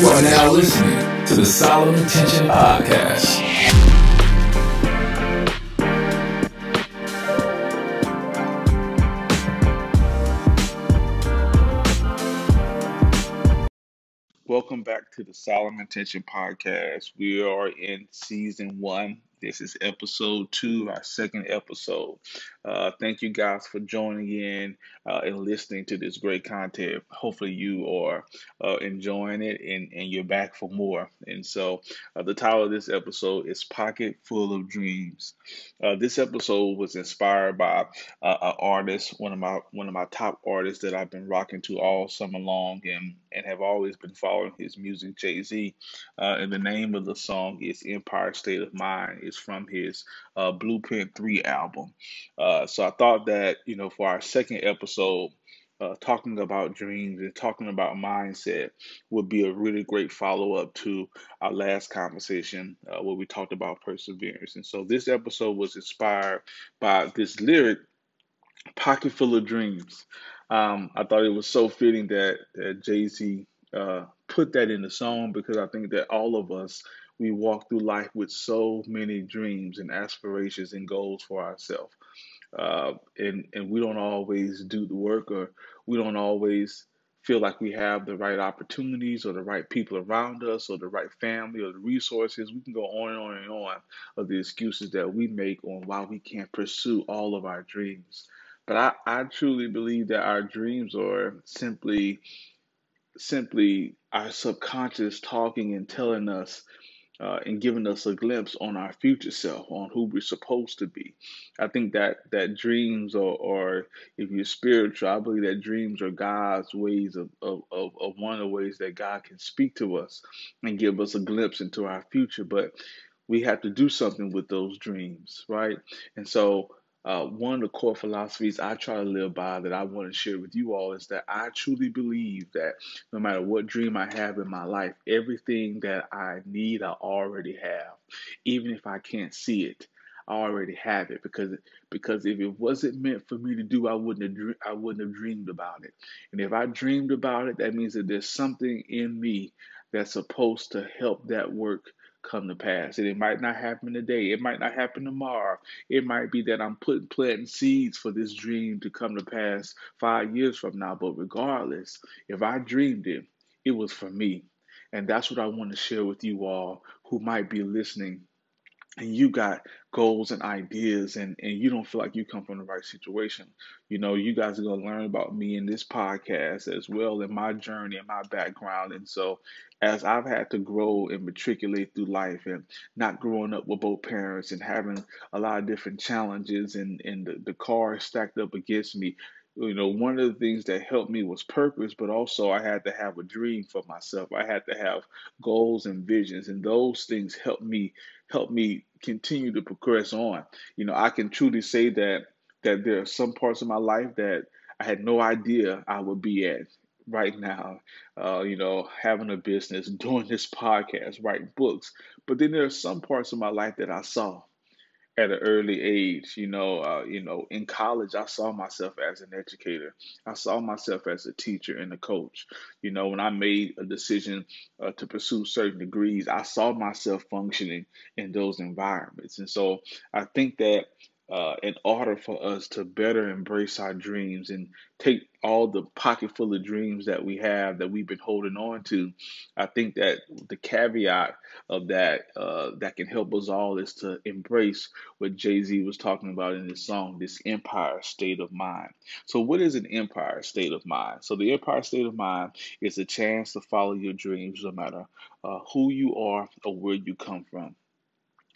You are now listening to the Solid Intention Podcast. Welcome back to the Solomon Tention Podcast. We are in season one. This is episode two, our second episode. Uh, thank you guys for joining in uh, and listening to this great content. Hopefully, you are uh, enjoying it and, and you're back for more. And so, uh, the title of this episode is Pocket Full of Dreams. Uh, this episode was inspired by uh, an artist, one of my one of my top artists that I've been rocking to all summer long, and and have always been following his music, Jay Z. and the name of the song is Empire State of Mind. From his Blueprint Three album. Uh, so I thought that, you know, for our second episode, uh, talking about dreams and talking about mindset would be a really great follow up to our last conversation uh, where we talked about perseverance. And so this episode was inspired by this lyric, Pocket Full of Dreams. Um, I thought it was so fitting that, that Jay Z uh, put that in the song because I think that all of us we walk through life with so many dreams and aspirations and goals for ourselves uh, and and we don't always do the work, or we don't always feel like we have the right opportunities or the right people around us or the right family or the resources. We can go on and on and on of the excuses that we make on why we can't pursue all of our dreams. But I, I truly believe that our dreams are simply simply our subconscious talking and telling us uh, and giving us a glimpse on our future self, on who we're supposed to be. I think that that dreams, or, or if you're spiritual, I believe that dreams are God's ways of, of, of, of one of the ways that God can speak to us and give us a glimpse into our future. But we have to do something with those dreams, right? And so uh, one of the core philosophies I try to live by that I want to share with you all is that I truly believe that no matter what dream I have in my life, everything that I need, I already have. Even if I can't see it, I already have it because because if it wasn't meant for me to do, I wouldn't have I wouldn't have dreamed about it. And if I dreamed about it, that means that there's something in me that's supposed to help that work come to pass. And it might not happen today. It might not happen tomorrow. It might be that I'm putting planting seeds for this dream to come to pass five years from now. But regardless, if I dreamed it, it was for me. And that's what I want to share with you all who might be listening and you got goals and ideas and, and you don't feel like you come from the right situation. You know, you guys are going to learn about me in this podcast as well in my journey and my background. And so, as I've had to grow and matriculate through life and not growing up with both parents and having a lot of different challenges and, and the, the car stacked up against me, you know, one of the things that helped me was purpose, but also I had to have a dream for myself. I had to have goals and visions, and those things helped me help me continue to progress on. You know, I can truly say that that there are some parts of my life that I had no idea I would be at right now. Uh, you know, having a business, doing this podcast, writing books. But then there are some parts of my life that I saw at an early age. You know, uh, you know, in college, I saw myself as an educator. I saw myself as a teacher and a coach. You know, when I made a decision uh, to pursue certain degrees, I saw myself functioning in those environments. And so I think that uh, in order for us to better embrace our dreams and take all the pocket full of dreams that we have that we've been holding on to, I think that the caveat of that uh, that can help us all is to embrace what Jay Z was talking about in his song, this empire state of mind. So, what is an empire state of mind? So, the empire state of mind is a chance to follow your dreams no matter uh, who you are or where you come from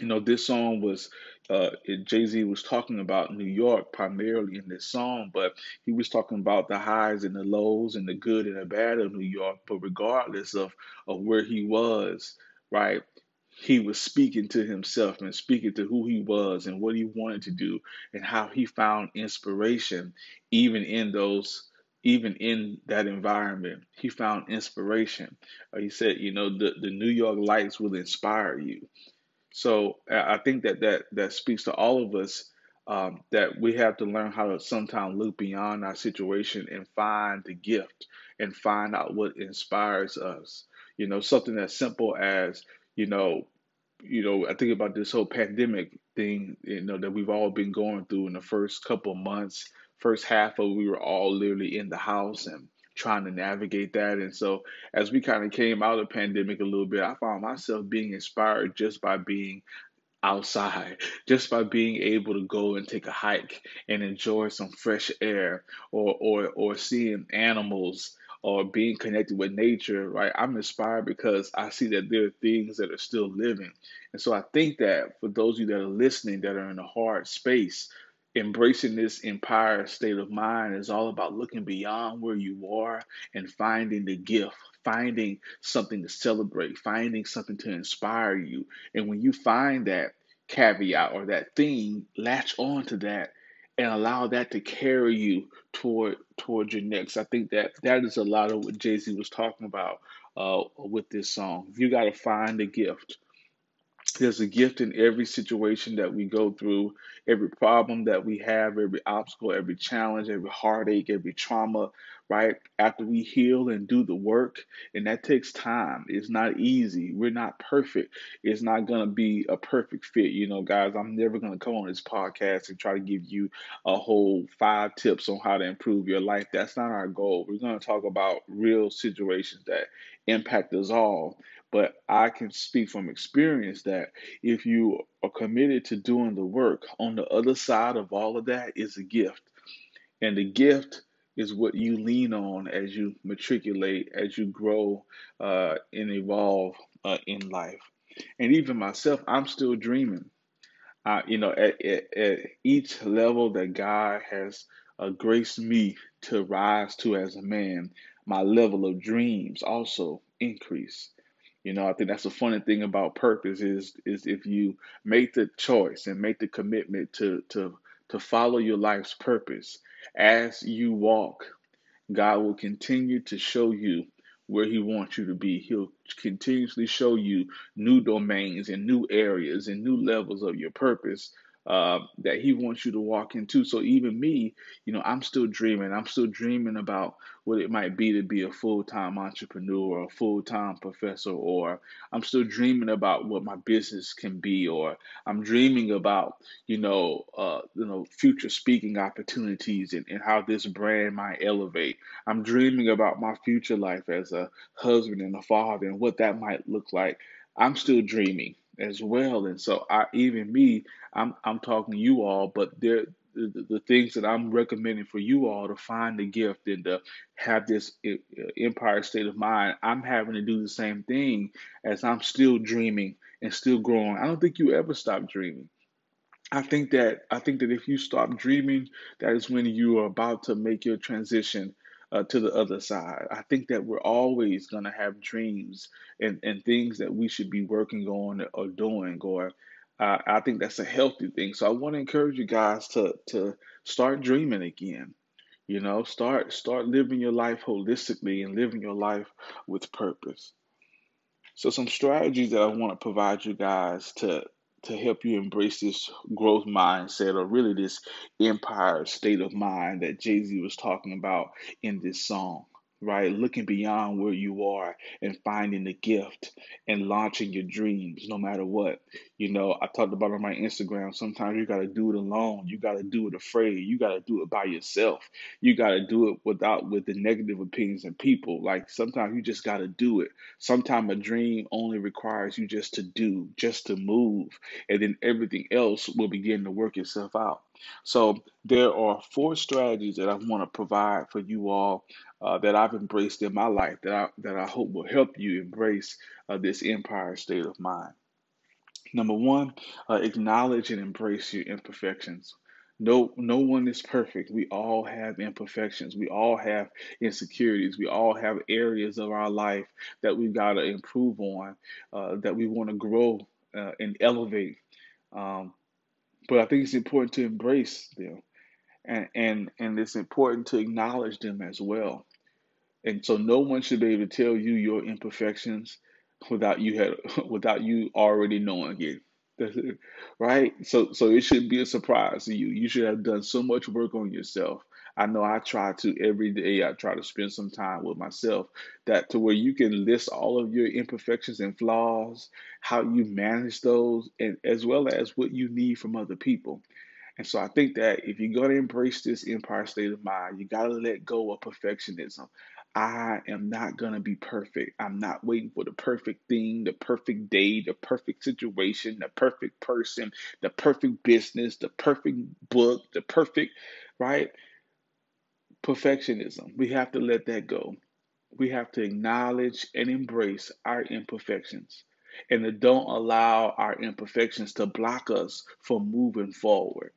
you know, this song was uh, Jay Z was talking about New York primarily in this song, but he was talking about the highs and the lows and the good and the bad of New York. But regardless of of where he was, right, he was speaking to himself and speaking to who he was and what he wanted to do and how he found inspiration even in those even in that environment. He found inspiration. Uh, he said you know the, the new york lights will inspire you so I think that that that speaks to all of us um, that we have to learn how to sometimes look beyond our situation and find the gift and find out what inspires us. You know, something as simple as, you know, you know, I think about this whole pandemic thing, you know, that we've all been going through in the first couple months. First half of we were all literally in the house and trying to navigate that. And so as we kind of came out of the pandemic a little bit, I found myself being inspired just by being outside just by being able to go and take a hike and enjoy some fresh air or or or seeing animals or being connected with nature right i'm inspired because i see that there are things that are still living and so i think that for those of you that are listening that are in a hard space embracing this empire state of mind is all about looking beyond where you are and finding the gift finding something to celebrate finding something to inspire you and when you find that caveat or that thing, latch on to that and allow that to carry you toward toward your next. I think that that is a lot of what Jay Z was talking about uh, with this song. You got to find a gift. There's a gift in every situation that we go through, every problem that we have, every obstacle, every challenge, every heartache, every trauma, right? After we heal and do the work, and that takes time. It's not easy. We're not perfect. It's not going to be a perfect fit. You know, guys, I'm never going to come on this podcast and try to give you a whole five tips on how to improve your life. That's not our goal. We're going to talk about real situations that impact us all. But I can speak from experience that if you are committed to doing the work, on the other side of all of that is a gift. And the gift is what you lean on as you matriculate, as you grow uh, and evolve uh, in life. And even myself, I'm still dreaming. Uh, you know, at, at, at, each level that God has uh, graced me to rise to as a man, my level of dreams also increase. You know, I think that's the funny thing about purpose is is if you make the choice and make the commitment to to to follow your life's purpose as you walk, God will continue to show you where he wants you to be. He'll continuously show you new domains and new areas and new levels of your purpose uh, that he wants you to walk into. So even me, you know, I'm still dreaming. I'm still dreaming about what it might be to be a full-time entrepreneur or a full-time professor, or I'm still dreaming about what my business can be, or I'm dreaming about, you know, uh, you know, future speaking opportunities and, and how this brand might elevate. I'm dreaming about my future life as a husband and a father and what that might look like. I'm still dreaming as well. And so I even me, I'm I'm talking to you all, but there the, the things that I'm recommending for you all to find the gift and to have this uh, empire state of mind, I'm having to do the same thing as I'm still dreaming and still growing. I don't think you ever stop dreaming. I think that I think that if you stop dreaming, that is when you are about to make your transition uh, to the other side. I think that we're always going to have dreams and, and things that we should be working on or doing, or uh, I think that's a healthy thing. So I want to encourage you guys to to start dreaming again. You know, start start living your life holistically and living your life with purpose. So some strategies that I want to provide you guys to to help you embrace this growth mindset or really this empire state of mind that Jay Z was talking about in this song right? Looking beyond where you are and finding the gift and launching your dreams no matter what. You know, I talked about on my Instagram, sometimes you got to do it alone. You got to do it afraid. You got to do it by yourself. You got to do it without with the negative opinions and people. Like sometimes you just got to do it. Sometimes a dream only requires you just to do, just to move, and then everything else will begin to work itself out. So there are four strategies that I want to provide for you all uh, that I've embraced in my life that I that I hope will help you embrace uh, this empire state of mind. Number one, uh, acknowledge and embrace your imperfections. No, no one is perfect. We all have imperfections. We all have insecurities. We all have areas of our life that we've got to improve on, uh, that we want to grow uh, and elevate. Um, but I think it's important to embrace them and and and it's important to acknowledge them as well. And so no one should be able to tell you your imperfections without you had without you already knowing it. Right? So so it should be a surprise to you. You should have done so much work on yourself. I know I try to every day, I try to spend some time with myself that to where you can list all of your imperfections and flaws, how you manage those, and as well as what you need from other people. And so I think that if you're going to embrace this empire state of mind, you got to let go of perfectionism. I am not going to be perfect. I'm not waiting for the perfect thing, the perfect day, the perfect situation, the perfect person, the perfect business, the perfect book, the perfect, right? Perfectionism. We have to let that go. We have to acknowledge and embrace our imperfections and to don't allow our imperfections to block us from moving forward.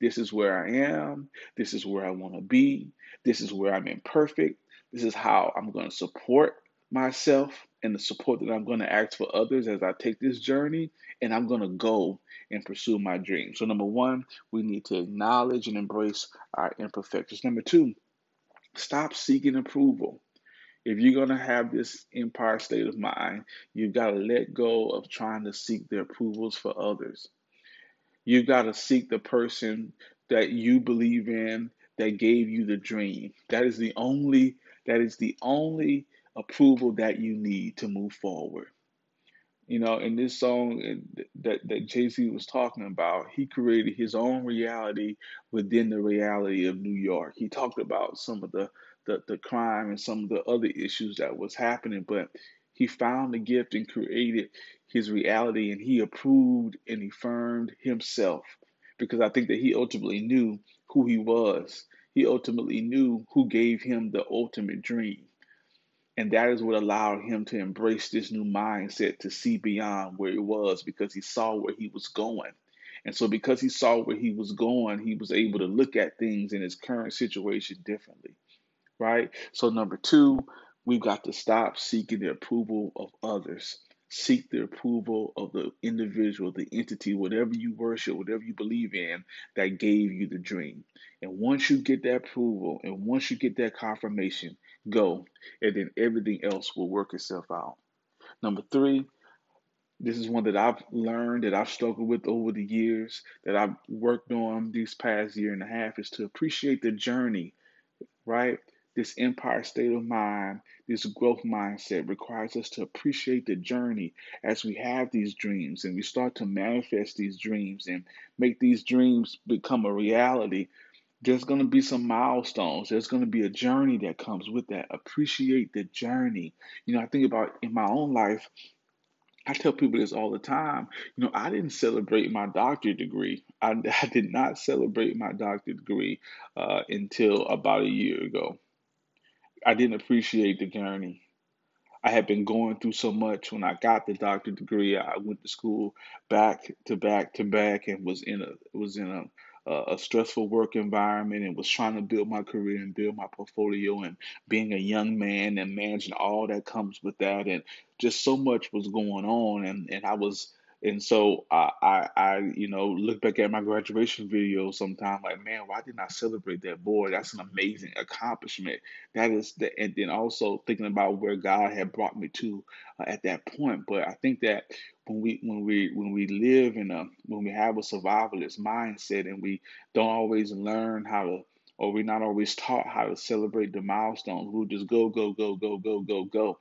This is where I am. This is where I want to be. This is where I'm imperfect. This is how I'm going to support myself and the support that I'm going to ask for others as I take this journey. And I'm going to go and pursue my dream. So, number one, we need to acknowledge and embrace our imperfections. Number two, stop seeking approval. If you're going to have this empire state of mind, you've got to let go of trying to seek the approvals for others. You've got to seek the person that you believe in that gave you the dream. That is the only that is the only approval that you need to move forward. You know, in this song uh, that that Jay-Z was talking about, he created his own reality within the reality of New York. He talked about some of the the, the crime and some of the other issues that was happening, but he found the gift and created his reality and he approved and affirmed himself because I think that he ultimately knew who he was. He ultimately knew who gave him the ultimate dream. And that is what allowed him to embrace this new mindset to see beyond where he was because he saw where he was going. And so, because he saw where he was going, he was able to look at things in his current situation differently. Right? So, number two, We've got to stop seeking the approval of others. Seek the approval of the individual, the entity, whatever you worship, whatever you believe in that gave you the dream. And once you get that approval and once you get that confirmation, go. And then everything else will work itself out. Number three, this is one that I've learned, that I've struggled with over the years, that I've worked on these past year and a half, is to appreciate the journey, right? This empire state of mind, this growth mindset requires us to appreciate the journey as we have these dreams and we start to manifest these dreams and make these dreams become a reality. There's going to be some milestones. There's going to be a journey that comes with that. Appreciate the journey. You know, I think about in my own life, I tell people this all the time. You know, I didn't celebrate my doctorate degree. I, I did not celebrate my doctorate degree uh, until about a year ago. I didn't appreciate the journey. I had been going through so much when I got the doctorate degree. I went to school back to back to back and was in a was in a a stressful work environment and was trying to build my career and build my portfolio and being a young man and managing all that comes with that. And just so much was going on and and I was and so I, I, I, you know, look back at my graduation video sometime like, man, why didn't I celebrate that? Boy, that's an amazing accomplishment. That is the, and then also thinking about where God had brought me to uh, at that point. But I think that when we when we when we live in a when we have a survivalist mindset and we don't always learn how to or we're not always taught how to celebrate the milestones, we'll just go go go go go go go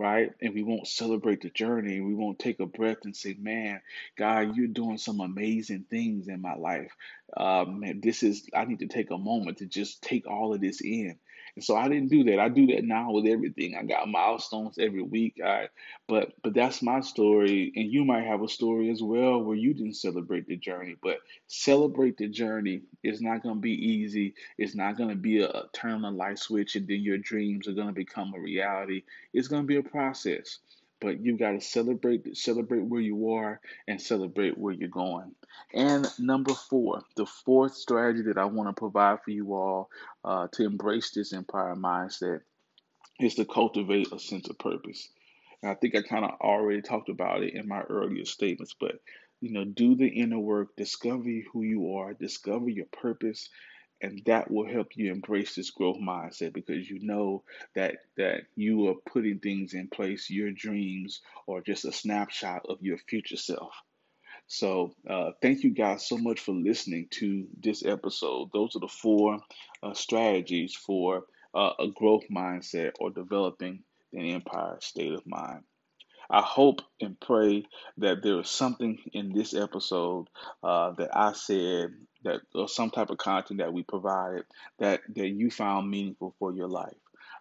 right? And we won't celebrate the journey. We won't take a breath and say, man, God, you're doing some amazing things in my life. Um, man, this is, I need to take a moment to just take all of this in. And so I didn't do that. I do that now with everything. I got milestones every week. I, but but that's my story, and you might have a story as well where you didn't celebrate the journey. But celebrate the journey. It's not going to be easy. It's not going to be a, turn on a light switch and then your dreams are going to become a reality. It's going to be a process but you got to celebrate celebrate where you are and celebrate where you're going. And number four, the fourth strategy that I want to provide for you all uh, to embrace this empire mindset is to cultivate a sense of purpose. And I think I kind of already talked about it in my earlier statements, but you know, do the inner work, discover who you are, discover your purpose, and that will help you embrace this growth mindset because you know that that you are putting things in place your dreams or just a snapshot of your future self So, uh, thank you guys so much for listening to this episode. Those are the four uh, strategies for uh, a growth mindset or developing an empire state of mind. I hope and pray that there is something in this episode uh, that I said that or some type of content that we provided that that you found meaningful for your life.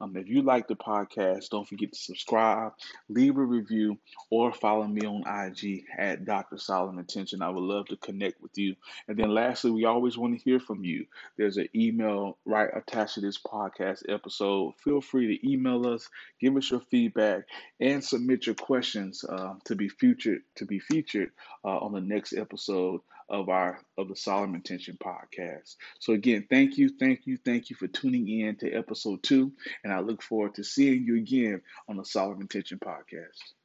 Um, if you like the podcast, don't forget to subscribe, leave a review, or follow me on IG at Dr. Solomon Tention. I would love to connect with you. And then lastly, we always want to hear from you. There's an email right attached to this podcast episode. Feel free to email us, give us your feedback, and submit your questions uh, to be featured to be featured uh, on the next episode of our of the Solomon Tention podcast. So again, thank you, thank you, thank you for tuning in to episode two, and I look forward to seeing you again on the Solomon Tention podcast.